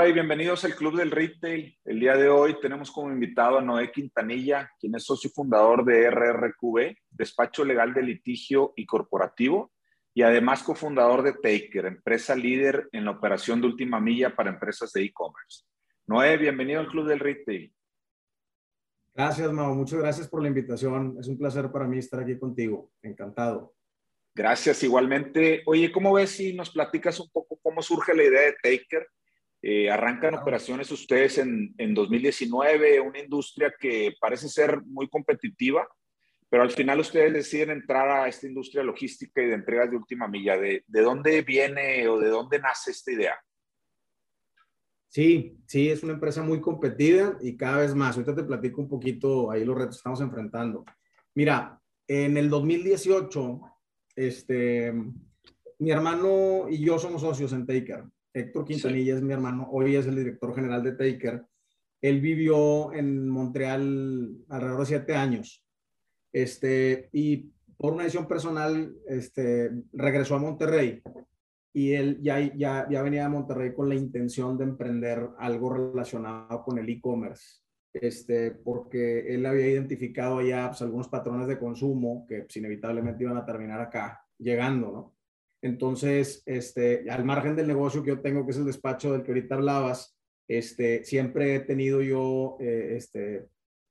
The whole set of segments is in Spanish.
Hola y bienvenidos al Club del Retail. El día de hoy tenemos como invitado a Noé Quintanilla, quien es socio fundador de RRQB, despacho legal de litigio y corporativo, y además cofundador de Taker, empresa líder en la operación de última milla para empresas de e-commerce. Noé, bienvenido al Club del Retail. Gracias, Mau. Muchas gracias por la invitación. Es un placer para mí estar aquí contigo. Encantado. Gracias, igualmente. Oye, ¿cómo ves si nos platicas un poco cómo surge la idea de Taker? Eh, arrancan operaciones ustedes en, en 2019, una industria que parece ser muy competitiva, pero al final ustedes deciden entrar a esta industria logística y de entregas de última milla. ¿De, de dónde viene o de dónde nace esta idea? Sí, sí, es una empresa muy competida y cada vez más. Ahorita te platico un poquito ahí los retos que estamos enfrentando. Mira, en el 2018, este, mi hermano y yo somos socios en Taker. Héctor Quintanilla es mi hermano, hoy es el director general de Taker. Él vivió en Montreal alrededor de siete años. Este, y por una decisión personal, este, regresó a Monterrey y él ya, ya, ya venía a Monterrey con la intención de emprender algo relacionado con el e-commerce, este, porque él había identificado ya pues, algunos patrones de consumo que pues, inevitablemente iban a terminar acá, llegando, ¿no? Entonces, este, al margen del negocio que yo tengo, que es el despacho del que ahorita hablabas, este, siempre he tenido yo eh, este,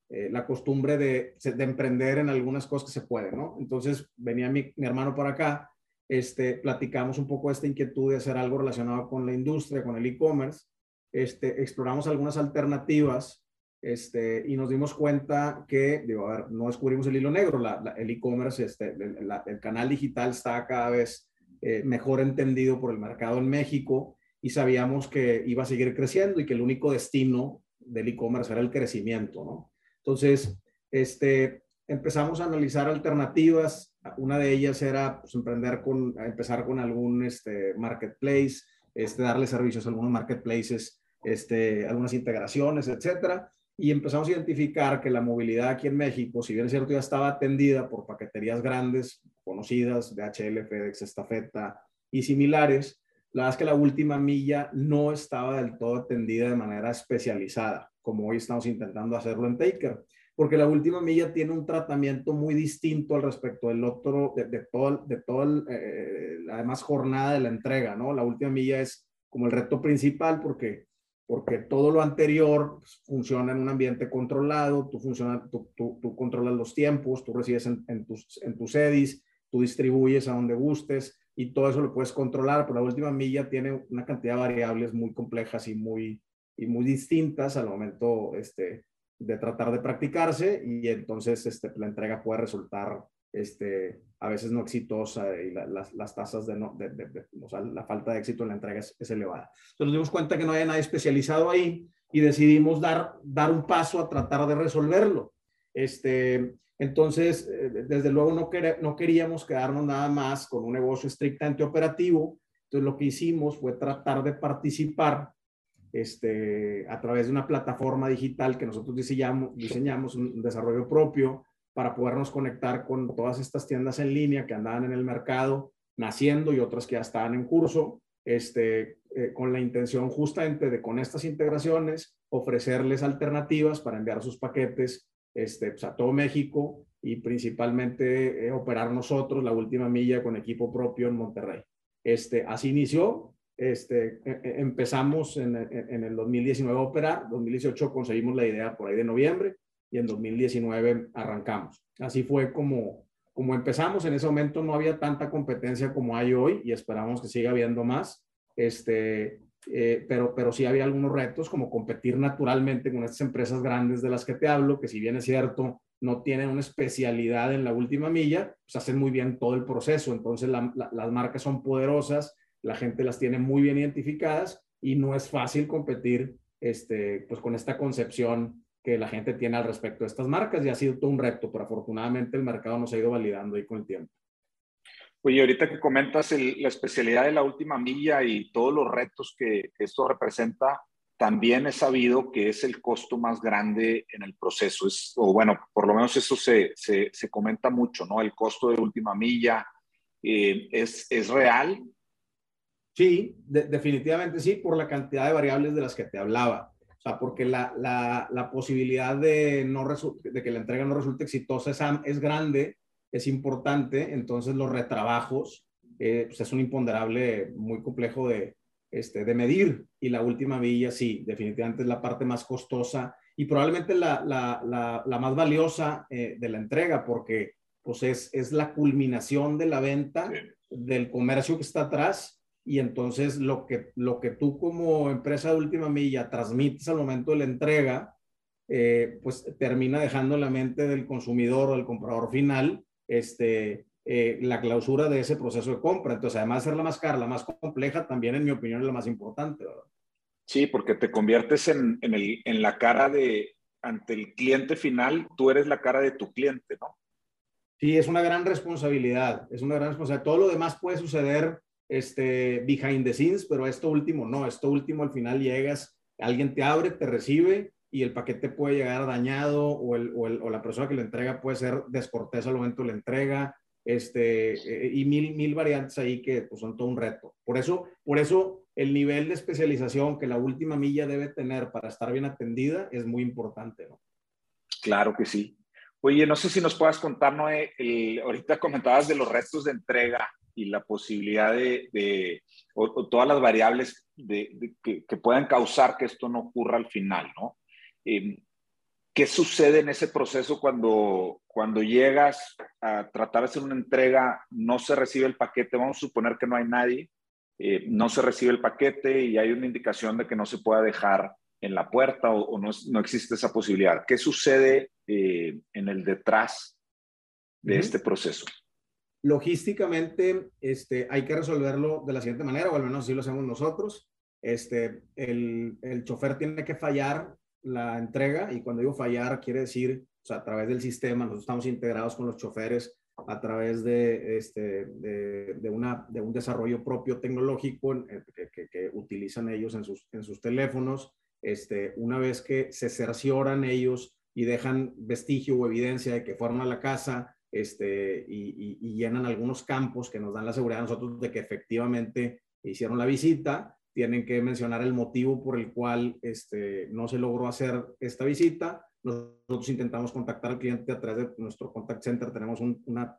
eh, la costumbre de, de, emprender en algunas cosas que se pueden, ¿no? Entonces, venía mi, mi hermano por acá este, platicamos un poco esta inquietud de hacer algo relacionado con la industria, con el e-commerce, este, exploramos algunas alternativas este, y nos dimos cuenta que, digo, a ver, no descubrimos el hilo negro, la, el e-commerce, este, el, el, canal digital está cada vez eh, mejor entendido por el mercado en México y sabíamos que iba a seguir creciendo y que el único destino del e-commerce era el crecimiento, ¿no? Entonces, este, empezamos a analizar alternativas. Una de ellas era pues, emprender con, empezar con algún este, marketplace, este, darle servicios a algunos marketplaces, este, algunas integraciones, etcétera. Y empezamos a identificar que la movilidad aquí en México, si bien es cierto, ya estaba atendida por paqueterías grandes, conocidas, DHL, FedEx, Estafeta y similares, la verdad es que la última milla no estaba del todo atendida de manera especializada, como hoy estamos intentando hacerlo en Taker porque la última milla tiene un tratamiento muy distinto al respecto del otro, de, de todo, de todo el, eh, además jornada de la entrega, ¿no? La última milla es como el reto principal porque, porque todo lo anterior pues, funciona en un ambiente controlado, tú, funciona, tú, controlas los tiempos, tú recibes en, en, tus, en tus edis, tú distribuyes a donde gustes y todo eso lo puedes controlar, pero la última milla tiene una cantidad de variables muy complejas y muy, y muy distintas al momento este, de tratar de practicarse y entonces este, la entrega puede resultar este, a veces no exitosa y las, las, tasas de, no, de, de, o sea, la falta de éxito en la entrega es, es, elevada. Entonces nos dimos cuenta que no había nadie especializado ahí y decidimos dar, dar un paso a tratar de resolverlo. Este, entonces, eh, desde luego no, quer, no queríamos quedarnos nada más con un negocio estrictamente operativo. Entonces lo que hicimos fue tratar de participar este, a través de una plataforma digital que nosotros diseñamos, diseñamos un desarrollo propio para podernos conectar con todas estas tiendas en línea que andaban en el mercado naciendo y otras que ya estaban en curso, este, eh, con la intención justamente de con estas integraciones ofrecerles alternativas para enviar sus paquetes este, pues, a todo México y principalmente eh, operar nosotros la última milla con equipo propio en Monterrey. Este, así inició, este, e, e, empezamos en, en, el 2019 a operar, 2018 conseguimos la idea por ahí de noviembre y en 2019 arrancamos. Así fue como, como empezamos. En ese momento no había tanta competencia como hay hoy y esperamos que siga habiendo más. Este, eh, pero, pero sí había algunos retos como competir naturalmente con estas empresas grandes de las que te hablo, que si bien es cierto, no tienen una especialidad en la última milla, pues hacen muy bien todo el proceso. Entonces la, la, las marcas son poderosas la gente las tiene muy bien identificadas y no es fácil competir este, pues con esta concepción que la gente tiene al respecto de estas marcas y ha sido todo un reto, pero afortunadamente el mercado nos ha ido validando ahí con el tiempo. Oye, ahorita que comentas el, la especialidad de la última milla y todos los retos que, que, esto representa, también he sabido que es el costo más grande en el proceso. Es, o bueno, por lo menos eso se, se, se comenta mucho, ¿no? El costo de última milla eh, es, es real Sí, definitivamente sí, por la cantidad de variables de las que te hablaba. O sea, porque la, la, la posibilidad de, no de que la entrega no resulte exitosa es, es grande, es importante, entonces los retrabajos eh, pues es un imponderable muy complejo de, este, de medir. Y la última villa, sí, definitivamente es la parte más costosa y probablemente la, la, la, más valiosa eh, de la entrega, porque pues es, es la culminación de la venta del comercio que está atrás y entonces lo que, lo que tú como empresa de última milla transmites al momento de la entrega, eh, pues termina dejando en la mente del consumidor o del comprador final este, eh, la clausura de ese proceso de compra. Entonces, además de ser la más cara, la más compleja, también en mi opinión es la más importante. Sí, porque te conviertes en, en, el, en la cara de, ante el cliente final, tú eres la cara de tu cliente, ¿no? Sí, es una gran responsabilidad, es una gran responsabilidad. Todo lo demás puede suceder este, behind the scenes, pero esto último no, esto último al final llegas, alguien te abre, te recibe y el paquete puede llegar dañado o, el, o, el, o la persona que lo entrega puede ser descortés al momento de la entrega, este, eh, y mil, mil variantes ahí que pues, son todo un reto. Por eso, por eso el nivel de especialización que la última milla debe tener para estar bien atendida es muy importante, ¿no? Claro que sí. Oye, no sé si nos puedas contar, Noé, ahorita comentabas de los retos de entrega y la posibilidad de, o, todas las variables de, que, puedan causar que esto no ocurra al final, ¿no? Em, ¿Qué sucede en ese proceso cuando, cuando llegas a tratar de hacer una entrega, no se recibe el paquete, vamos a suponer que no hay nadie, eh, no se recibe el paquete y hay una indicación de que no se pueda dejar en la puerta o, no, no, existe esa posibilidad? ¿Qué sucede eh, en el detrás de este proceso? Logísticamente, este, hay que resolverlo de la siguiente manera, o al menos así lo hacemos nosotros. Este, el, el chofer tiene que fallar la entrega y cuando digo fallar quiere decir, a través del sistema, nosotros estamos integrados con los choferes a través de, este, de, una, de un desarrollo propio tecnológico eh, que, que, utilizan ellos en sus, en sus teléfonos. Este, una vez que se cercioran ellos y dejan vestigio o evidencia de que fueron a la casa, este, y, llenan algunos campos que nos dan la seguridad nosotros de que efectivamente hicieron la visita, tienen que mencionar el motivo por el cual este, no se logró hacer esta visita. Nosotros intentamos contactar al cliente a través de nuestro contact center. Tenemos un, una,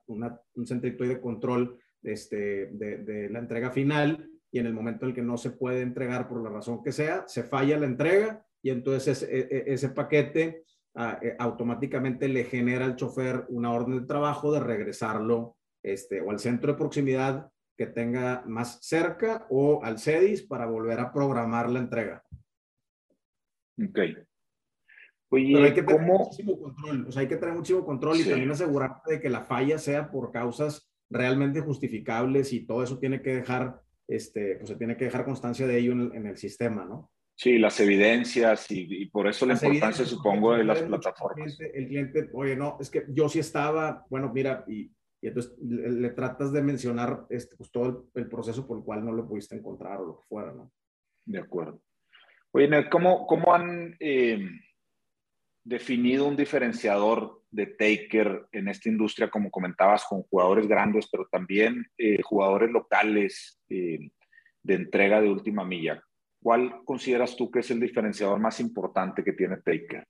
de control este, de, la entrega final y en el momento en el que no se puede entregar por la razón que sea, se falla la entrega y entonces ese, e, ese paquete automáticamente le genera al chofer una orden de trabajo de regresarlo este, o al centro de proximidad que tenga más cerca o al CEDIS para volver a programar la entrega. Ok. Oye, Pero hay que tener muchísimo control, o sea, hay que tener muchísimo control y también asegurarte de que la falla sea por causas realmente justificables y todo eso tiene que dejar, este, pues se tiene que dejar constancia de ello en el sistema, ¿no? Sí, las evidencias y, por eso la importancia, supongo, de las plataformas. El cliente, oye, no, es que yo sí estaba, bueno, mira, y, entonces le, tratas de mencionar este, pues, todo el, proceso por el cual no lo pudiste encontrar o lo que fuera, ¿no? De acuerdo. Oye, ¿cómo, cómo han eh, definido un diferenciador de Taker en esta industria, como comentabas, con jugadores grandes, pero también eh, jugadores locales eh, de entrega de última milla? ¿Cuál consideras tú que es el diferenciador más importante que tiene Taker?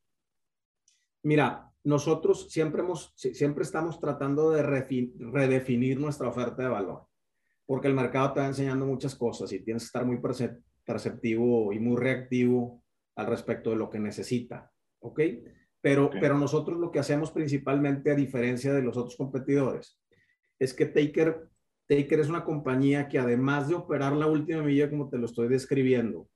Mira, nosotros siempre, hemos, siempre estamos tratando de redefinir nuestra oferta de valor, porque el mercado te va enseñando muchas cosas y tienes que estar muy perceptivo y muy reactivo al respecto de lo que necesita, ¿ok? Pero, pero nosotros lo que hacemos principalmente, a diferencia de los otros competidores, es que Taker Taker es una compañía que además de operar la última milla, como te lo estoy describiendo,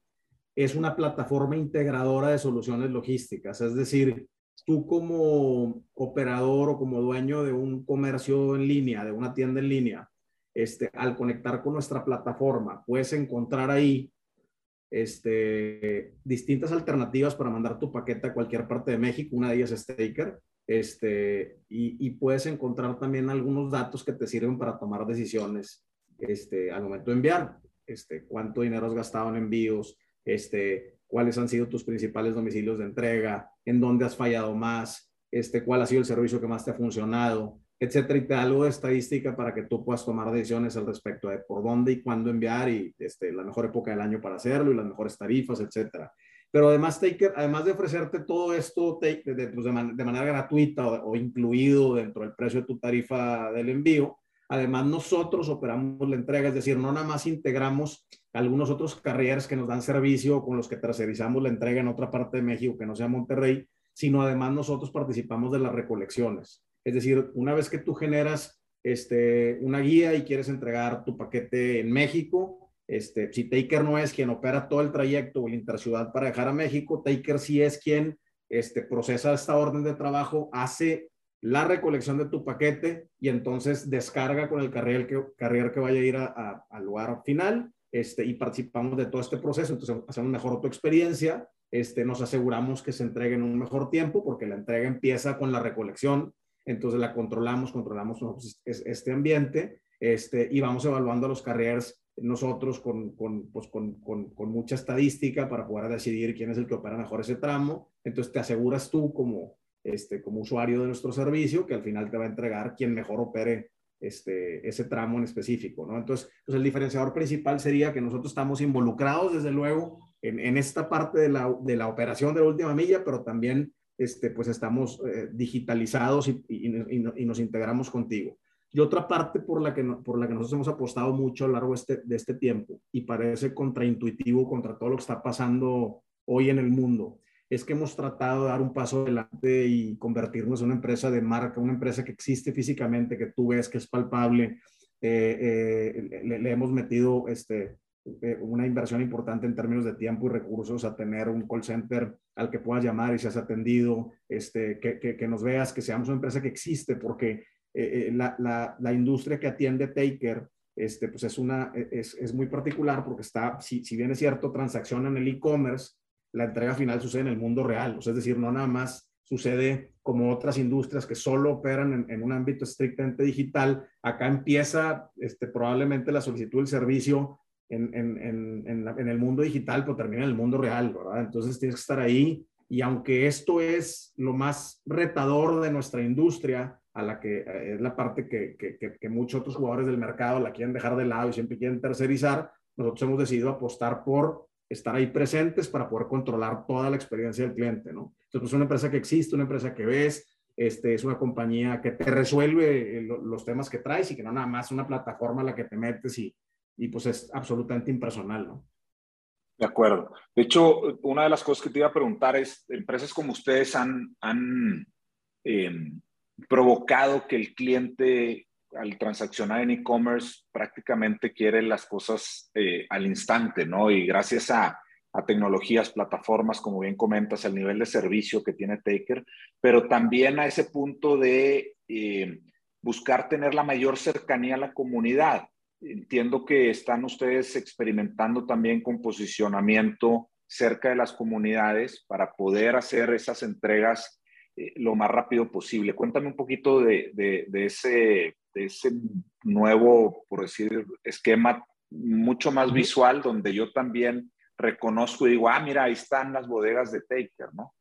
es una plataforma integradora de soluciones logísticas. Es decir, tú como operador o como dueño de un comercio en línea, de una tienda en línea, este, al conectar con nuestra plataforma, puedes encontrar ahí este, distintas alternativas para mandar tu paquete a cualquier parte de México. Una de ellas es Taker este, y, puedes encontrar también algunos datos que te sirven para tomar decisiones este, al momento de enviar. Este, cuánto dinero has gastado en envíos, este, cuáles han sido tus principales domicilios de entrega, en dónde has fallado más, este, cuál ha sido el servicio que más te ha funcionado. etcétera, y te da algo de estadística para que tú puedas tomar decisiones al respecto de por dónde y cuándo enviar y este, la mejor época del año para hacerlo y las mejores tarifas, etcétera. Pero además, Taker, además de ofrecerte todo esto de, pues, de, manera gratuita o, incluido dentro del precio de tu tarifa del envío, además nosotros operamos la entrega, es decir, no nada más integramos algunos otros carriers que nos dan servicio con los que tercerizamos la entrega en otra parte de México que no sea Monterrey, sino además nosotros participamos de las recolecciones. Es decir, una vez que tú generas este, una guía y quieres entregar tu paquete en México, este, si Taker no es quien opera todo el trayecto o la interciudad para dejar a México, Taker sí es quien este, procesa esta orden de trabajo, hace la recolección de tu paquete y entonces descarga con el carrier que, carrier vaya a ir al lugar final este, y participamos de todo este proceso. Entonces hacemos mejor tu experiencia, este, nos aseguramos que se entregue en un mejor tiempo porque la entrega empieza con la recolección, entonces la controlamos, controlamos este ambiente este, y vamos evaluando a los carriers nosotros con, con, pues con, con, mucha estadística para poder decidir quién es el que opera mejor ese tramo. Entonces te aseguras tú como, este, como usuario de nuestro servicio que al final te va a entregar quien mejor opere este, ese tramo en específico. ¿no? Entonces, pues el diferenciador principal sería que nosotros estamos involucrados desde luego en, en esta parte de la, de la, operación de la última milla, pero también este, pues estamos eh, digitalizados y, y nos integramos contigo. Y otra parte por la, que, por la que nosotros hemos apostado mucho a lo largo este, de este tiempo y parece contraintuitivo contra todo lo que está pasando hoy en el mundo, es que hemos tratado de dar un paso adelante y convertirnos en una empresa de marca, una empresa que existe físicamente, que tú ves que es palpable. Eh, eh, le, hemos metido este, eh, una inversión importante en términos de tiempo y recursos a tener un call center al que puedas llamar y seas atendido, este, que, que, que nos veas, que seamos una empresa que existe, porque eh, eh, la, la, la, industria que atiende Taker, este, pues es, una, e, es, es muy particular porque está, si, si bien es cierto, transacción en el e-commerce, la entrega final sucede en el mundo real, o sea, es decir, no nada más sucede como otras industrias que solo operan en, en un ámbito estrictamente digital. Acá empieza este, probablemente la solicitud del servicio en, en, en, en, el mundo digital, pero termina en el mundo real, ¿verdad? Entonces tienes que estar ahí y aunque esto es lo más retador de nuestra industria, a la que eh, es la parte que, que, que, muchos otros jugadores del mercado la quieren dejar de lado y siempre quieren tercerizar, nosotros hemos decidido apostar por estar ahí presentes para poder controlar toda la experiencia del cliente, ¿no? Entonces, pues, es una empresa que existe, una empresa que ves, este, es una compañía que te resuelve eh, los temas que traes y que no nada más una plataforma a la que te metes y, y pues es absolutamente impersonal, ¿no? De acuerdo. De hecho, una de las cosas que te iba a preguntar es, empresas como ustedes han, han eh, provocado que el cliente al transaccionar en e-commerce prácticamente quiere las cosas eh, al instante, ¿no? Y gracias a, tecnologías, plataformas, como bien comentas, al nivel de servicio que tiene Taker, pero también a ese punto de eh, buscar tener la mayor cercanía a la comunidad. Entiendo que están ustedes experimentando también con posicionamiento cerca de las comunidades para poder hacer esas entregas eh, lo más rápido posible. Cuéntame un poquito de, de, ese, de ese nuevo, por decir, esquema mucho más visual, donde yo también reconozco y digo, ah, mira, ahí están las bodegas de Taker, ¿no?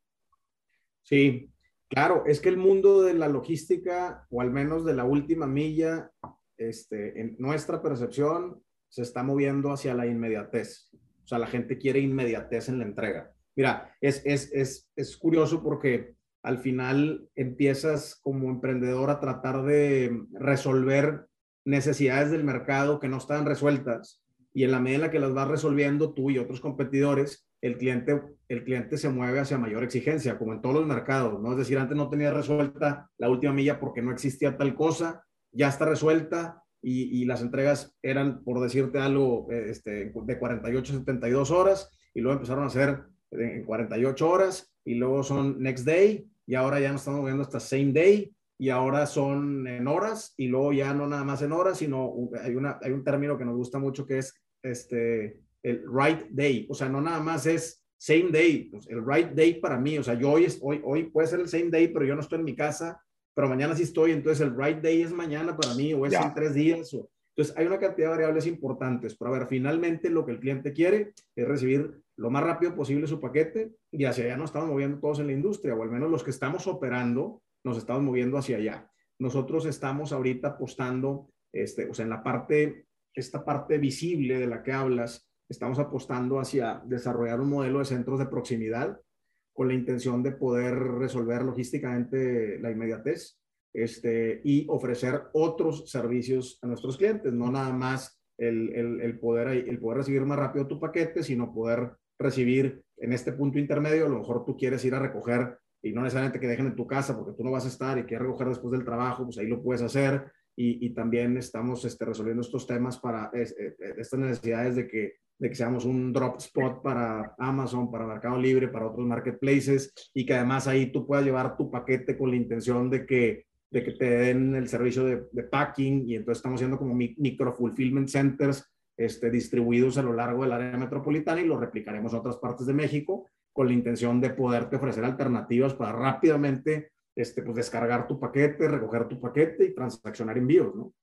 Sí, claro, es que el mundo de la logística, o al menos de la última milla, este, en nuestra percepción, se está moviendo hacia la inmediatez. O sea, la gente quiere inmediatez en la entrega. Mira, es, es, es, es curioso porque al final empiezas como emprendedor a tratar de resolver necesidades del mercado que no están resueltas y en la medida en la que las vas resolviendo tú y otros competidores, el cliente, el cliente se mueve hacia mayor exigencia, como en todos los mercados, ¿no? Es decir, antes no tenía resuelta la última milla porque no existía tal cosa, ya está resuelta y, las entregas eran, por decirte algo, este, de 48 a 72 horas y luego empezaron a ser en 48 horas y luego son next day y ahora ya nos estamos moviendo hasta same day y ahora son en horas y luego ya no nada más en horas, sino hay, una, hay un término que nos gusta mucho que es este, el right day, o sea, no nada más es same day, pues, el right day para mí, o sea, yo hoy, hoy, hoy puede ser el same day, pero yo no estoy en mi casa, pero mañana sí estoy, entonces el right day es mañana para mí o es en tres días. O, entonces hay una cantidad de variables importantes, pero a ver, finalmente lo que el cliente quiere es recibir lo más rápido posible su paquete y hacia allá nos estamos moviendo todos en la industria, o al menos los que estamos operando nos estamos moviendo hacia allá. nosotros estamos ahorita apostando, este, o sea, en la parte, esta parte visible de la que hablas, estamos apostando hacia desarrollar un modelo de centros de proximidad con la intención de poder resolver logísticamente la inmediatez este, y ofrecer otros servicios a nuestros clientes, no nada más el, el, poder, el poder recibir más rápido tu paquete, sino poder recibir en este punto intermedio, a lo mejor tú quieres ir a recoger y no necesariamente que dejen en tu casa porque tú no vas a estar y quieres recoger después del trabajo, pues ahí lo puedes hacer. Y, y también estamos este, resolviendo estos temas para eh, eh, estas necesidades de que, de que seamos un drop spot para Amazon, para Mercado Libre, para otros marketplaces y que además ahí tú puedas llevar tu paquete con la intención de que, de que te den el servicio de, de packing y entonces estamos haciendo como micro fulfillment centers este, distribuidos a lo largo del área metropolitana y lo replicaremos en otras partes de México con la intención de poderte ofrecer alternativas para rápidamente este, pues, descargar tu paquete, recoger tu paquete y transaccionar envíos, ¿no?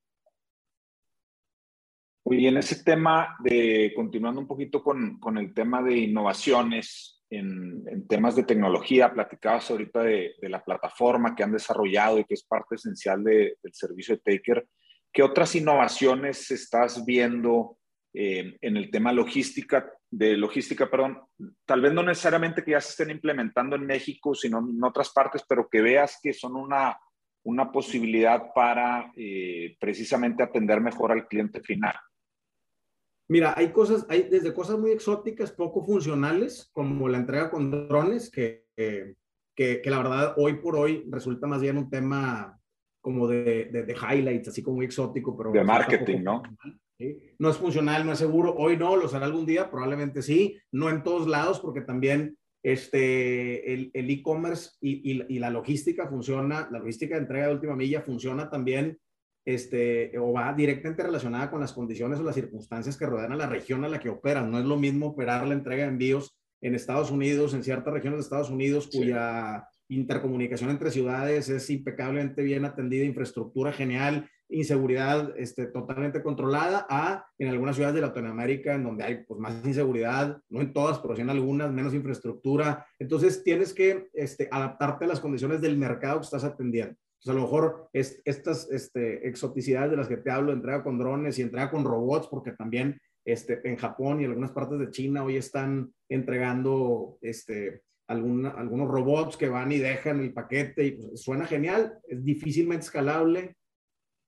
Y en ese tema de, continuando un poquito con, con el tema de innovaciones en, en temas de tecnología, platicabas ahorita de, de, la plataforma que han desarrollado y que es parte esencial de, del servicio de Taker. ¿Qué otras innovaciones estás viendo eh, en el tema logística, de logística, perdón, tal vez no necesariamente que ya se estén implementando en México, sino en otras partes, pero que veas que son una, una posibilidad para eh, precisamente atender mejor al cliente final. Mira, hay cosas, hay desde cosas muy exóticas, poco funcionales, como la entrega con drones, que, que, que la verdad hoy por hoy resulta más bien un tema como de, de, de highlights, así como muy exótico, pero... De marketing, ¿no? Funcional. No es funcional, no es seguro. Hoy no, lo será algún día, probablemente sí. No en todos lados, porque también este, el e-commerce y, y, y, la logística funciona, la logística de entrega de última milla funciona también este, o va directamente relacionada con las condiciones o las circunstancias que rodean a la región a la que operan. No es lo mismo operar la entrega de envíos en Estados Unidos, en ciertas regiones de Estados Unidos, cuya sí. intercomunicación entre ciudades es impecablemente bien atendida, infraestructura genial, inseguridad este, totalmente controlada a en algunas ciudades de Latinoamérica en donde hay pues, más inseguridad, no en todas, pero sí en algunas, menos infraestructura. Entonces tienes que este, adaptarte a las condiciones del mercado que estás atendiendo. Entonces, a lo mejor es, estas este, exoticidades de las que te hablo, entrega con drones y entrega con robots, porque también este, en Japón y algunas partes de China hoy están entregando este, alguna, algunos robots que van y dejan el paquete y pues, suena genial, es difícilmente escalable,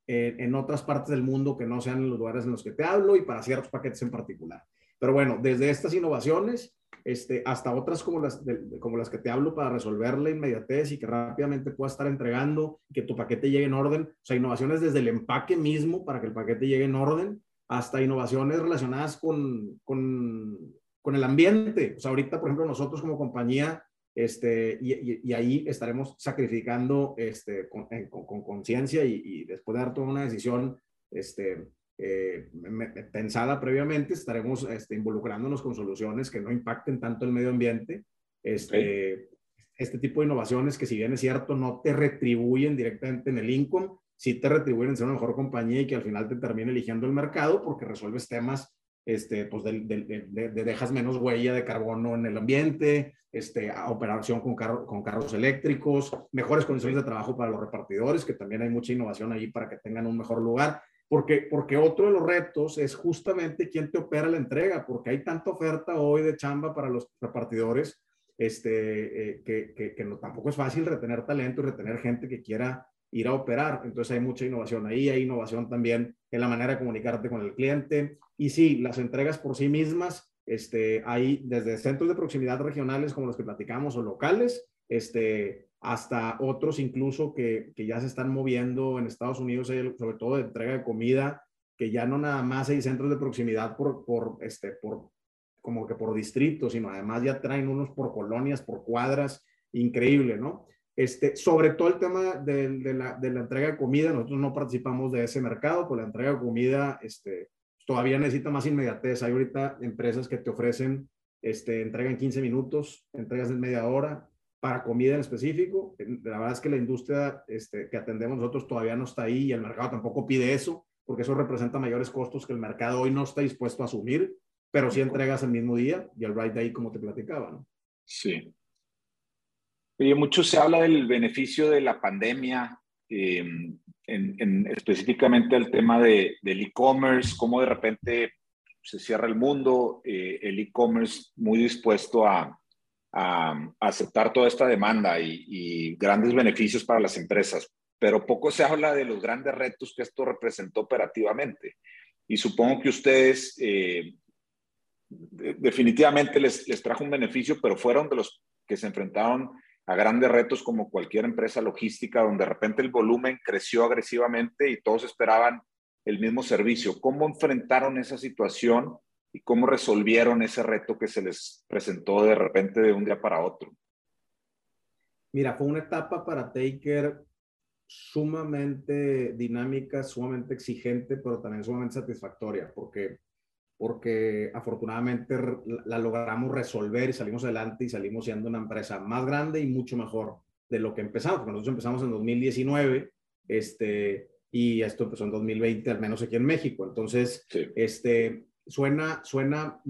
en, otras partes del mundo que no sean los lugares en los que te hablo y para ciertos paquetes en particular. Pero bueno, desde estas innovaciones este, hasta otras como las, como las que te hablo para resolver la inmediatez y que rápidamente puedas estar entregando, que tu paquete llegue en orden. O sea, innovaciones desde el empaque mismo para que el paquete llegue en orden, hasta innovaciones relacionadas con, con, con el ambiente. O sea, ahorita, por ejemplo, nosotros como compañía este, y, y, ahí estaremos sacrificando este, con conciencia y, y, después de dar toda una decisión este, eh, pensada previamente, estaremos este, involucrándonos con soluciones que no impacten tanto el medio ambiente. Este, este tipo de innovaciones que si bien es cierto no te retribuyen directamente en el income, sí te retribuyen en ser una mejor compañía y que al final te termine eligiendo el mercado porque resuelves temas este, pues de, de, de, de, dejas menos huella de carbono en el ambiente, este, operación con, carro, con carros eléctricos, mejores condiciones de trabajo para los repartidores, que también hay mucha innovación ahí para que tengan un mejor lugar, porque, porque otro de los retos es justamente quién te opera la entrega, porque hay tanta oferta hoy de chamba para los repartidores este, eh, que, que, que no, tampoco es fácil retener talento y retener gente que quiera ir a operar. Entonces hay mucha innovación ahí, hay innovación también en la manera de comunicarte con el cliente. Y sí, las entregas por sí mismas, este, hay desde centros de proximidad regionales como los que platicamos o locales, este, hasta otros incluso que, que ya se están moviendo en Estados Unidos, sobre todo de entrega de comida, que ya no nada más hay centros de proximidad por, por, este, por como que por distrito, sino además ya traen unos por colonias, por cuadras, increíble, ¿no? Este, sobre todo el tema de, la, de, la, entrega de comida, nosotros no participamos de ese mercado, pues la entrega de comida este, todavía necesita más inmediatez. Hay ahorita empresas que te ofrecen este, entrega en 15 minutos, entregas en media hora, para comida en específico. La verdad es que la industria este, que atendemos nosotros todavía no está ahí y el mercado tampoco pide eso, porque eso representa mayores costos que el mercado hoy no está dispuesto a asumir, pero sí entregas el mismo día y el right day como te platicaba, ¿no? Sí. Oye, mucho se habla del beneficio de la pandemia em, en, específicamente el tema de, del e-commerce, cómo de repente se cierra el mundo, eh, el e-commerce muy dispuesto a, a, aceptar toda esta demanda y, grandes beneficios para las empresas, pero poco se habla de los grandes retos que esto representó operativamente. Y supongo que ustedes eh, definitivamente les, les trajo un beneficio, pero fueron de los que se enfrentaron a grandes retos como cualquier empresa logística, donde de repente el volumen creció agresivamente y todos esperaban el mismo servicio. ¿Cómo enfrentaron esa situación y cómo resolvieron ese reto que se les presentó de repente de un día para otro? Mira, fue una etapa para Taker sumamente dinámica, sumamente exigente, pero también sumamente satisfactoria, porque, porque afortunadamente la logramos resolver y salimos adelante y salimos siendo una empresa más grande y mucho mejor de lo que empezamos, porque nosotros empezamos en 2019, este, y esto empezó en 2020, al menos aquí en México. Entonces, este, suena, suena,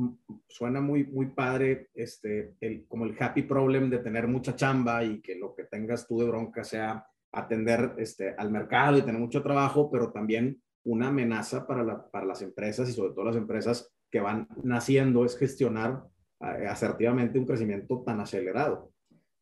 suena muy, muy padre, este, el, como el happy problem de tener mucha chamba y que lo que tengas tú de bronca sea atender este, al mercado y tener mucho trabajo, pero también una amenaza para, la, para las empresas y sobre todo las empresas que van naciendo es gestionar eh, asertivamente un crecimiento tan acelerado.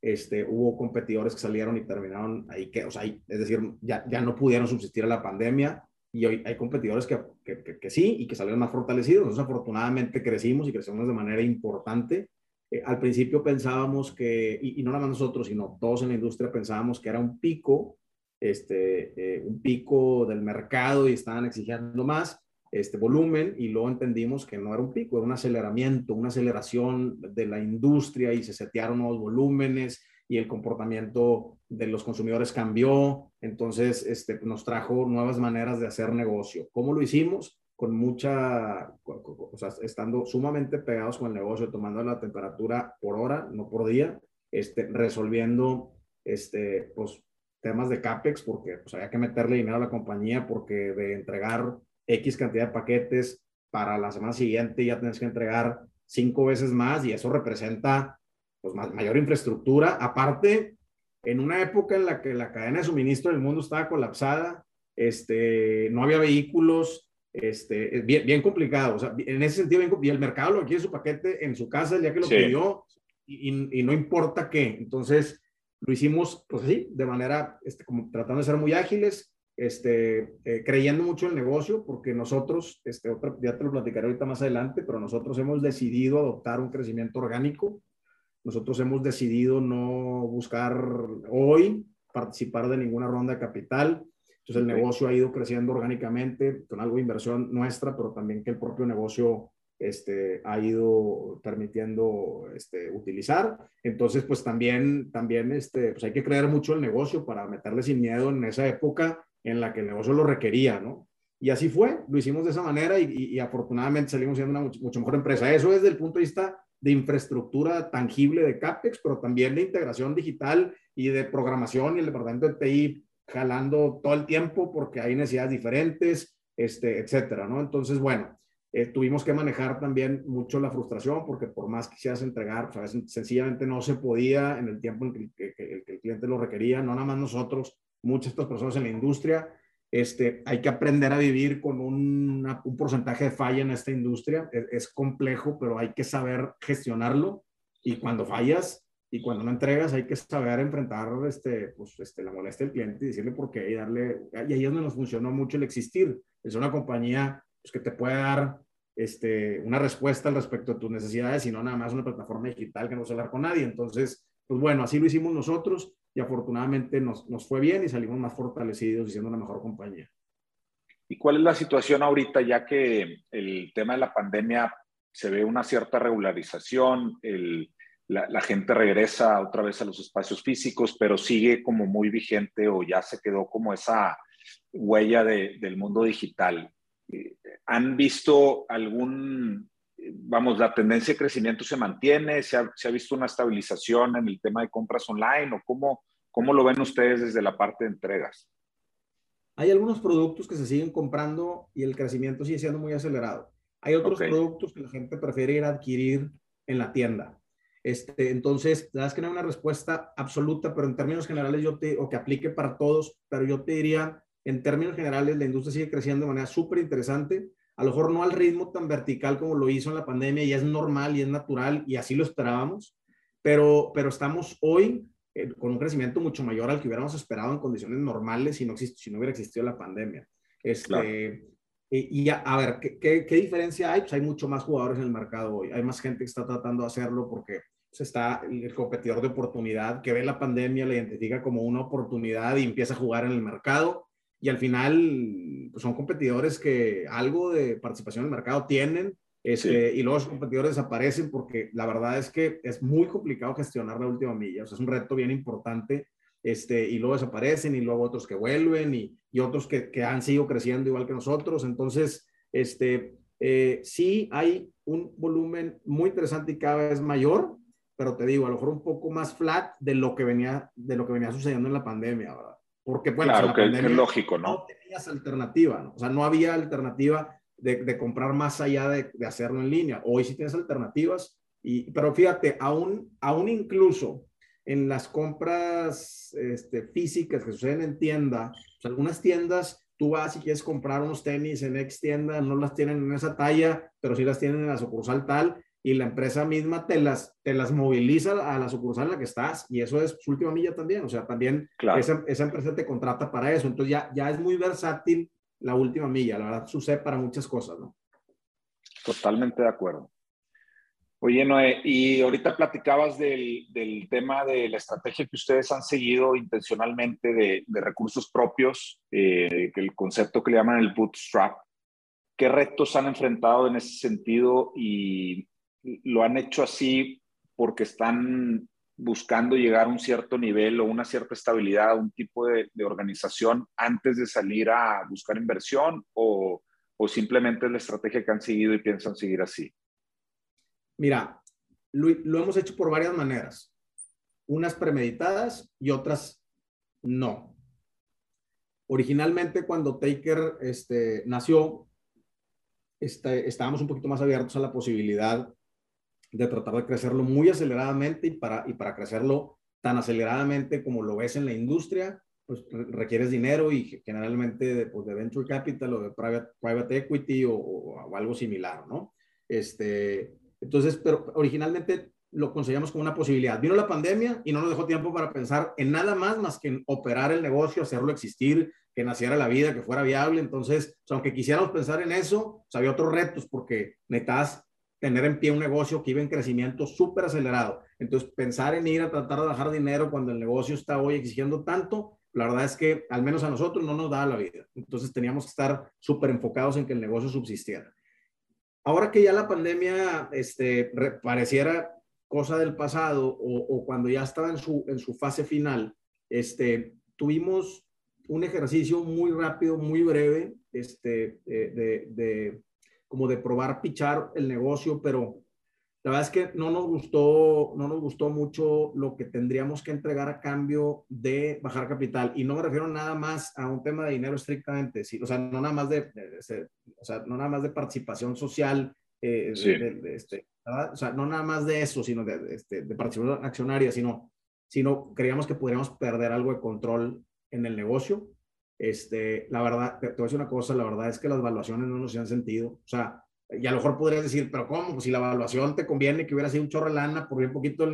Este, hubo competidores que salieron y terminaron ahí, que, o sea, es decir, ya, ya no pudieron subsistir a la pandemia, y hoy hay competidores que, que, que, sí y que salieron más fortalecidos. Nosotros afortunadamente crecimos y crecemos de manera importante. Eh, al principio pensábamos que, y, no nada más nosotros, sino todos en la industria pensábamos que era un pico, este, eh, un pico del mercado y estaban exigiendo más este volumen y luego entendimos que no era un pico, era un aceleramiento, una aceleración de la industria y se setearon nuevos volúmenes y el comportamiento de los consumidores cambió, entonces este, nos trajo nuevas maneras de hacer negocio. ¿Cómo lo hicimos? Con mucha, o sea, estando sumamente pegados con el negocio, tomando la temperatura por hora, no por día, este, resolviendo este, pues, temas de CAPEX, porque pues, había que meterle dinero a la compañía, porque de entregar X cantidad de paquetes para la semana siguiente ya tienes que entregar cinco veces más y eso representa pues, mayor infraestructura. Aparte, en una época en la que la cadena de suministro del mundo estaba colapsada, este, no había vehículos, este, bien, bien complicado. O sea, en ese sentido, bien, y el mercado lo quiere su paquete en su casa el día que lo pidió y, y, no importa qué. Entonces, lo hicimos, pues así, de manera, este, como tratando de ser muy ágiles, este, eh, creyendo mucho en el negocio, porque nosotros, este, otra, ya te lo platicaré ahorita más adelante, pero nosotros hemos decidido adoptar un crecimiento orgánico nosotros hemos decidido no buscar hoy participar de ninguna ronda de capital. Entonces el negocio ha ido creciendo orgánicamente con algo de inversión nuestra, pero también que el propio negocio este, ha ido permitiendo este, utilizar. Entonces, pues también, también este, pues hay que creer mucho el negocio para meterle sin miedo en esa época en la que el negocio lo requería, ¿no? Y así fue, lo hicimos de esa manera y, y, afortunadamente salimos siendo una mucho, mucho, mejor empresa. Eso desde el punto de vista de infraestructura tangible de CAPEX, pero también de integración digital y de programación y el departamento de TI jalando todo el tiempo porque hay necesidades diferentes, este, etcétera, ¿no? Entonces, bueno, eh, tuvimos que manejar también mucho la frustración porque por más que quisieras entregar, pues sencillamente no se podía en el tiempo en que, que, el cliente lo requería, no nada más nosotros, muchas de estas personas en la industria, este, hay que aprender a vivir con un porcentaje de falla en esta industria. Es, complejo, pero hay que saber gestionarlo. Y cuando fallas y cuando no entregas, hay que saber enfrentar este, pues, este, la molestia del cliente y decirle por qué y darle. Y ahí es donde nos funcionó mucho el existir. Es una compañía pues, que te puede dar este, una respuesta al respecto de tus necesidades y no nada más una plataforma digital que no se hablar con nadie. Entonces, pues bueno, así lo hicimos nosotros y afortunadamente nos, nos fue bien y salimos más fortalecidos y siendo una mejor compañía. ¿Y cuál es la situación ahorita, ya que el tema de la pandemia se ve una cierta regularización, el, la, la, gente regresa otra vez a los espacios físicos, pero sigue como muy vigente o ya se quedó como esa huella de, del mundo digital? ¿Han visto algún, vamos, la tendencia de crecimiento se mantiene? ¿Se ha, se ha, visto una estabilización en el tema de compras online o cómo, cómo lo ven ustedes desde la parte de entregas? Hay algunos productos que se siguen comprando y el crecimiento sigue siendo muy acelerado. Hay otros okay. productos que la gente prefiere ir a adquirir en la tienda. Este, entonces, sabes que no hay una respuesta absoluta, pero en términos generales yo te, o que aplique para todos, pero yo te diría, en términos generales, la industria sigue creciendo de manera súper interesante, a lo mejor no al ritmo tan vertical como lo hizo en la pandemia, y es normal y es natural, y así lo esperábamos, pero, pero estamos hoy eh, con un crecimiento mucho mayor al que hubiéramos esperado en condiciones normales si no, si no hubiera existido la pandemia. Este, y, a, ver, ¿qué, ¿qué, diferencia hay? Pues hay mucho más jugadores en el mercado hoy. Hay más gente que está tratando de hacerlo porque pues, está el competidor de oportunidad que ve la pandemia, la identifica como una oportunidad y empieza a jugar en el mercado. Y al final pues son competidores que algo de participación en el mercado tienen este, y luego los competidores desaparecen porque la verdad es que es muy complicado gestionar la última milla. O sea, es un reto bien importante este, y luego desaparecen y luego otros que vuelven y, y otros que, que, han seguido creciendo igual que nosotros. Entonces, este, eh, sí hay un volumen muy interesante y cada vez mayor, pero te digo, a lo mejor un poco más flat de lo que venía, de lo que venía sucediendo en la pandemia, ¿verdad? Porque, bueno, claro, que, es lógico, ¿no? No tenías alternativa, ¿no? O sea, no había alternativa de, de comprar más allá de, de, hacerlo en línea. Hoy sí tienes alternativas, y, pero fíjate, aún, aún incluso en las compras este, físicas que suceden en tienda, pues, algunas tiendas, tú vas y quieres comprar unos tenis en X tienda, no las tienen en esa talla, pero sí las tienen en la sucursal tal, y la empresa misma te las, te las moviliza a la sucursal en la que estás, y eso es su última milla también, o sea, también esa, esa, empresa te contrata para eso, entonces ya, ya es muy versátil la última milla, la verdad sucede para muchas cosas, ¿no? Totalmente de acuerdo. Oye, Noé, y ahorita platicabas del, del, tema de la estrategia que ustedes han seguido intencionalmente de, de recursos propios, eh, el concepto que le llaman el bootstrap. ¿Qué retos han enfrentado en ese sentido y lo han hecho así porque están buscando llegar a un cierto nivel o una cierta estabilidad, un tipo de, organización antes de salir a buscar inversión o, o simplemente es la estrategia que han seguido y piensan seguir así? Mira, lo, hemos hecho por varias maneras. Unas premeditadas y otras no. Originalmente, cuando Taker este, nació, este, estábamos un poquito más abiertos a la posibilidad de tratar de crecerlo muy aceleradamente y para, y para crecerlo tan aceleradamente como lo ves en la industria, pues requieres dinero y generalmente de, pues, venture capital o de private, private equity o, o, algo similar, ¿no? Este, entonces, pero originalmente lo conseguíamos como una posibilidad. Vino la pandemia y no nos dejó tiempo para pensar en nada más más que en operar el negocio, hacerlo existir, que naciera la vida, que fuera viable. Entonces, aunque quisiéramos pensar en eso, pues, había otros retos porque necesitas tener en pie un negocio que iba en crecimiento súper acelerado. Entonces, pensar en ir a tratar de bajar dinero cuando el negocio está hoy exigiendo tanto, la verdad es que al menos a nosotros no nos daba la vida. Entonces, teníamos que estar súper enfocados en que el negocio subsistiera ahora que ya la pandemia este, pareciera cosa del pasado o, cuando ya estaba en su, en su fase final, este, tuvimos un ejercicio muy rápido, muy breve, este, de, de, como de probar pichar el negocio, pero la verdad es que no nos gustó, no nos gustó mucho lo que tendríamos que entregar a cambio de bajar capital. Y no me refiero nada más a un tema de dinero estrictamente, sí, o sea, no nada más de, o sea, no nada más de participación social, eh, este, o sea, no nada más de eso, sino de, este, de participación accionaria, sino, sino creíamos que podríamos perder algo de control en el negocio. Este, la verdad, te, te voy a decir una cosa, la verdad es que las valuaciones no nos han sentido, o sea, y a lo mejor podrías decir, pero ¿cómo? Pues si la evaluación te conviene que hubiera sido un chorro de lana por un poquito,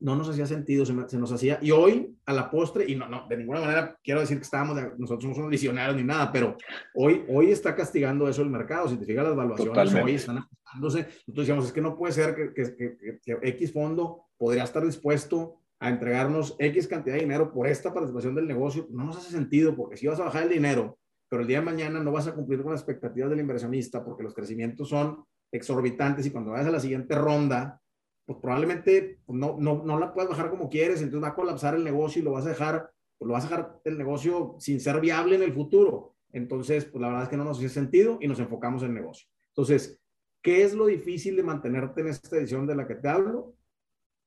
no nos hacía sentido, se, se, nos hacía. Y hoy, a la postre, y no, no, de ninguna manera quiero decir que estábamos, nosotros no somos visionarios ni nada, pero hoy, hoy está castigando eso el mercado. Si te fijas, las evaluaciones hoy están ajustándose. Nosotros decíamos, es que no puede ser que, que, que, que X fondo podría estar dispuesto a entregarnos X cantidad de dinero por esta participación del negocio. No nos hace sentido, porque si vas a bajar el dinero pero el día de mañana no vas a cumplir con las expectativas del inversionista porque los crecimientos son exorbitantes y cuando vayas a la siguiente ronda, pues probablemente no, no, no la puedes bajar como quieres, entonces va a colapsar el negocio y lo vas a dejar, pues lo vas a dejar el negocio sin ser viable en el futuro. Entonces, pues la verdad es que no nos hace sentido y nos enfocamos en el negocio. Entonces, ¿qué es lo difícil de mantenerte en esta edición de la que te hablo?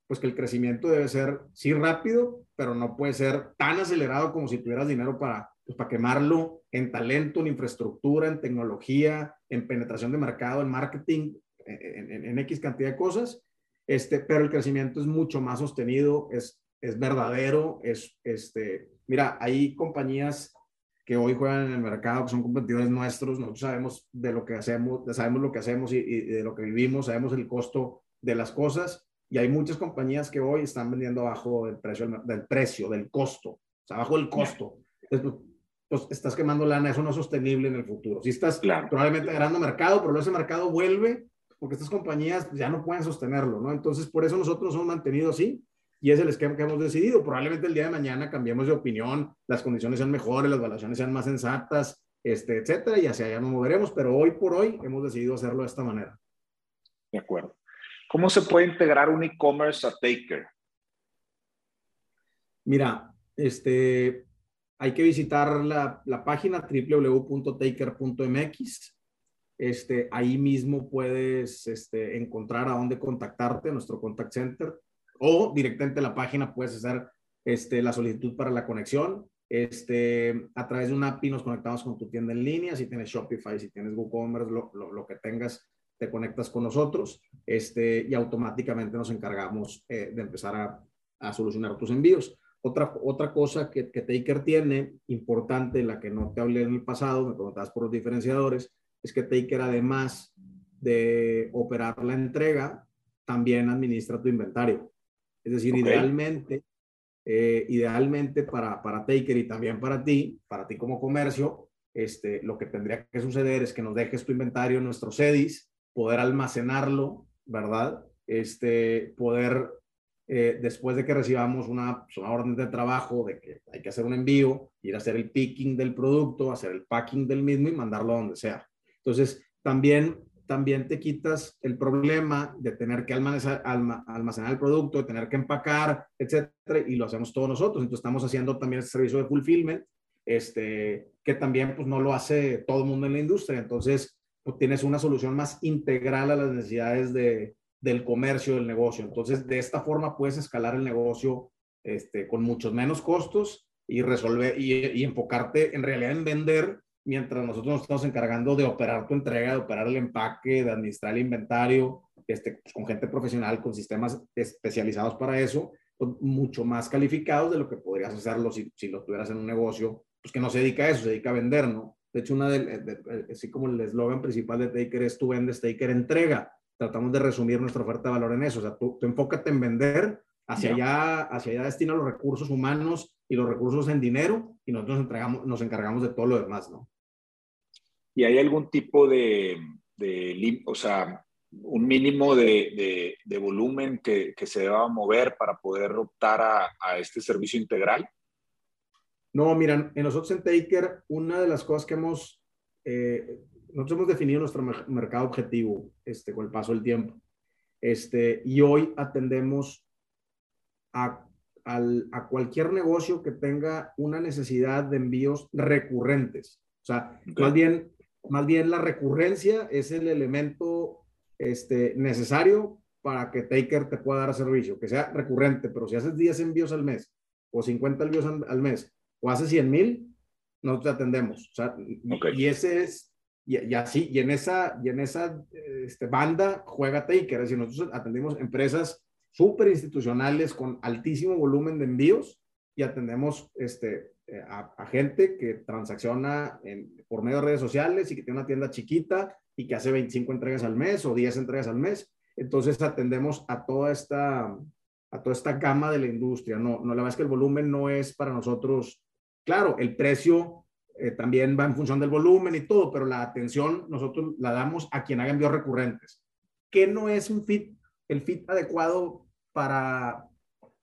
Pues que el crecimiento debe ser, sí, rápido, pero no puede ser tan acelerado como si tuvieras dinero para, pues para quemarlo en talento, en infraestructura, en tecnología, en penetración de mercado, en marketing, en, en, X cantidad de cosas. este, pero el crecimiento es mucho más sostenido, es, es verdadero, es, este, mira, hay compañías que hoy juegan en el mercado, que son competidores nuestros, nosotros sabemos de lo que hacemos, sabemos lo que hacemos y, de lo que vivimos, sabemos el costo de las cosas, y hay muchas compañías que hoy están vendiendo abajo del precio, del, precio, del costo, o sea, abajo del costo. Entonces, pues, pues estás quemando lana, eso no es sostenible en el futuro. Si estás probablemente ganando mercado, pero ese mercado vuelve porque estas compañías ya no pueden sostenerlo, ¿no? Entonces, por eso nosotros nos hemos mantenido así y es el esquema que hemos decidido. Probablemente el día de mañana cambiemos de opinión, las condiciones sean mejores, las valuaciones sean más sensatas, este, etcétera, y hacia allá nos moveremos, pero hoy por hoy hemos decidido hacerlo de esta manera. De acuerdo. ¿Cómo se puede integrar un e-commerce a Taker? Mira, este, hay que visitar la, la página www.taker.mx. Este, ahí mismo puedes este, encontrar a dónde contactarte, nuestro contact center o directamente en la página puedes hacer este, la solicitud para la conexión. Este, a través de una API nos conectamos con tu tienda en línea, si tienes Shopify, si tienes WooCommerce, lo, lo, que tengas, te conectas con nosotros este, y automáticamente nos encargamos eh, de empezar a, a, solucionar tus envíos. Otra, otra cosa que, que Taker tiene, importante, la que no te hablé en el pasado, me preguntabas por los diferenciadores, es que Taker además de operar la entrega, también administra tu inventario. Es decir, idealmente, eh, idealmente para, para Taker y también para ti, para ti como comercio, este, lo que tendría que suceder es que nos dejes tu inventario en nuestro CEDIS, poder almacenarlo, ¿verdad? Este, poder, eh, después de que recibamos una, pues, una, orden de trabajo de que hay que hacer un envío, ir a hacer el picking del producto, hacer el packing del mismo y mandarlo a donde sea. Entonces, también también te quitas el problema de tener que almacenar, almacenar, el producto, de tener que empacar, etcétera, y lo hacemos todos nosotros. Entonces estamos haciendo también este servicio de fulfillment, este, que también pues no lo hace todo el mundo en la industria. Entonces, tienes una solución más integral a las necesidades de, del comercio, del negocio. Entonces, de esta forma puedes escalar el negocio este, con muchos menos costos y resolver y, enfocarte en realidad en vender mientras nosotros nos estamos encargando de operar tu entrega, de operar el empaque, de administrar el inventario, este, pues, con gente profesional, con sistemas especializados para eso, pues, mucho más calificados de lo que podrías hacerlo si, si lo tuvieras en un negocio, pues que no se dedica a eso, se dedica a vender, ¿no? De hecho, una de, así como el eslogan principal de Taker es tú vendes, Taker entrega. Tratamos de resumir nuestra oferta de valor en eso. O sea, tú, tú enfócate en vender, hacia allá, hacia allá destina los recursos humanos y los recursos en dinero y nosotros entregamos, nos encargamos de todo lo demás, ¿no? ¿Y hay algún tipo de, de o sea, un mínimo de, de, volumen que, que, se deba mover para poder optar a, a, este servicio integral? No, miran, en nosotros en Taker, una de las cosas que hemos, eh, nosotros hemos definido nuestro mercado objetivo este, con el paso del tiempo. Este, y hoy atendemos a, al, a cualquier negocio que tenga una necesidad de envíos recurrentes. O sea, más bien más bien la recurrencia es el elemento este, necesario para que Taker te pueda dar servicio, que sea recurrente, pero si haces 10 envíos al mes o 50 envíos al, mes o haces 100 mil, no te atendemos. O sea, y, ese es, y, así, y en esa, y en esa este, banda juega Taker, es decir, nosotros atendemos empresas súper institucionales con altísimo volumen de envíos y atendemos este, eh, a, gente que transacciona por medio de redes sociales y que tiene una tienda chiquita y que hace 25 entregas al mes o 10 entregas al mes. Entonces atendemos a toda esta, a toda esta gama de la industria. No, no, la verdad es que el volumen no es para nosotros, claro, el precio eh, también va en función del volumen y todo, pero la atención nosotros la damos a quien haga envíos recurrentes. ¿Qué no es un fit, el fit adecuado para,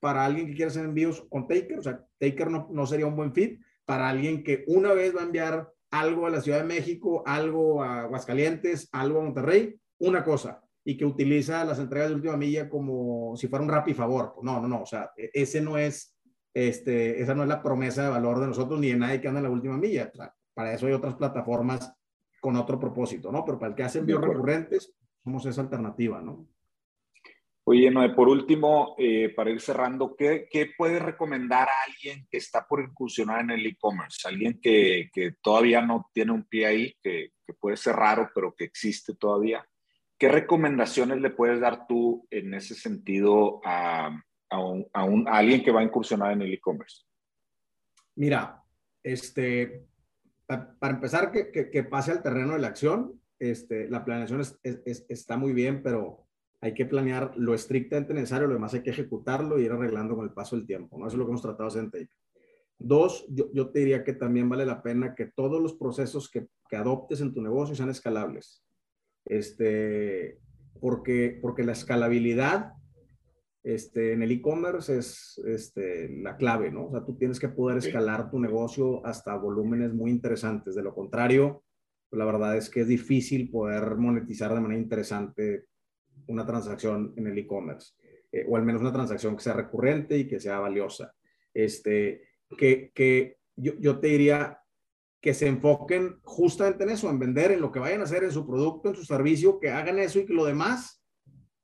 para alguien que quiera hacer envíos con Taker, o sea, Taker no, no, sería un buen fit para alguien que una vez va a enviar algo a la Ciudad de México, algo a Aguascalientes, algo a Monterrey, una cosa, y que utiliza las entregas de última milla como si fuera un rap y favor. No, no, no, o sea, e, ese no es, este, esa no es la promesa de valor de nosotros ni de nadie que anda en la última milla. para eso hay otras plataformas con otro propósito, ¿no? Pero para el que hace envíos recurrentes, somos esa alternativa, ¿no? Oye, Noé, por último, eh, para ir cerrando, ¿qué, ¿qué puedes recomendar a alguien que está por incursionar en el e-commerce? Alguien que, que, todavía no tiene un pie ahí, que, que, puede ser raro, pero que existe todavía. ¿qué recomendaciones le puedes dar tú en ese sentido a, alguien que va a incursionar en el e-commerce? Mira, este, para, empezar, que, pase al terreno de la acción, este, la planeación está muy bien, pero hay que planear lo estrictamente necesario, lo demás hay que ejecutarlo y ir arreglando con el paso del tiempo. ¿no? Eso es lo que hemos tratado de hacer en. Dos, yo, te diría que también vale la pena que todos los procesos que, que adoptes en tu negocio sean escalables. Este, porque, porque la escalabilidad este, en el e-commerce es este, la clave, ¿no? O sea, tú tienes que poder escalar tu negocio hasta volúmenes muy interesantes. De lo contrario, pues, la verdad es que es difícil poder monetizar de manera interesante una transacción en el e-commerce, eh, o al menos una transacción que sea recurrente y que sea valiosa. Este, que, que yo, yo, te diría que se enfoquen justamente en eso, en vender, en lo que vayan a hacer, en su producto, en su servicio, que hagan eso y que lo demás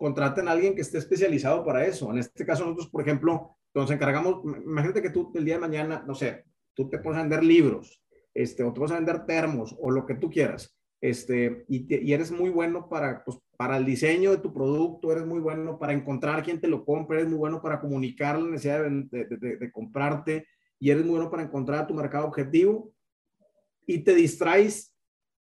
contraten a alguien que esté especializado para eso. En este caso, nosotros, por ejemplo, nos encargamos, imagínate que tú el día de mañana, no sé, tú te pones a vender libros, este, o te vas a vender termos, o lo que tú quieras este, y, eres muy bueno para, pues, para el diseño de tu producto, eres muy bueno para encontrar quien te lo compre, eres muy bueno para comunicar la necesidad de, comprarte y eres muy bueno para encontrar tu mercado objetivo y te distraes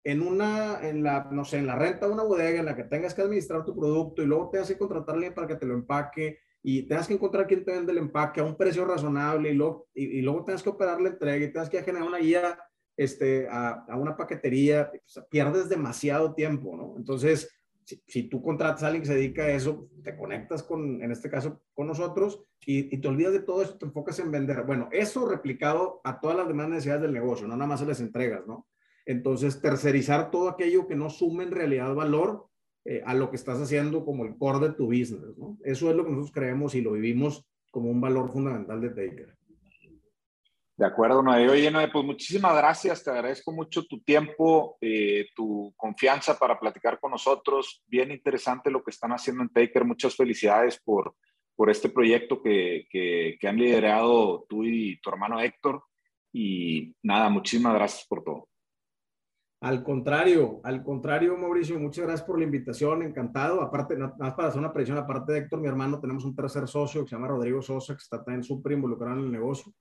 en una, en la, no sé, en la renta de una bodega en la que tengas que administrar tu producto y luego tengas que contratar a alguien para que te lo empaque y tengas que encontrar quien te vende el empaque a un precio razonable y luego, y, y luego tengas que operar la entrega y tengas que generar una guía este, a, una paquetería, pierdes demasiado tiempo, ¿no? Entonces, si, tú contratas a alguien que se dedica a eso, te conectas con, en este caso, con nosotros y, te olvidas de todo eso, te enfocas en vender. Bueno, eso replicado a todas las demás necesidades del negocio, no nada más a las entregas, ¿no? Entonces, tercerizar todo aquello que no sume en realidad valor eh, a lo que estás haciendo como el core de tu business, ¿no? Eso es lo que nosotros creemos y lo vivimos como un valor fundamental de Taker. De acuerdo, Noé. Oye, Noé, pues muchísimas gracias. Te agradezco mucho tu tiempo, eh, tu confianza para platicar con nosotros. Bien interesante lo que están haciendo en Taker. Muchas felicidades por, por este proyecto que, que, que han liderado tú y tu hermano Héctor. Y nada, muchísimas gracias por todo. Al contrario, al contrario, Mauricio, muchas gracias por la invitación, encantado. Aparte, nada más para hacer una presión, aparte de Héctor, mi hermano, tenemos un tercer socio que se llama Rodrigo Sosa, que está también súper involucrado en el negocio.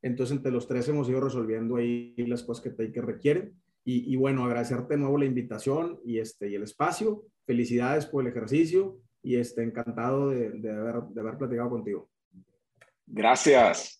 Entonces, entre los tres hemos ido resolviendo ahí las cosas que te que requieren. Y, y, bueno, agradecerte de nuevo la invitación y, este, y el espacio. Felicidades por el ejercicio y este, encantado de, de, haber, de haber platicado contigo. Gracias.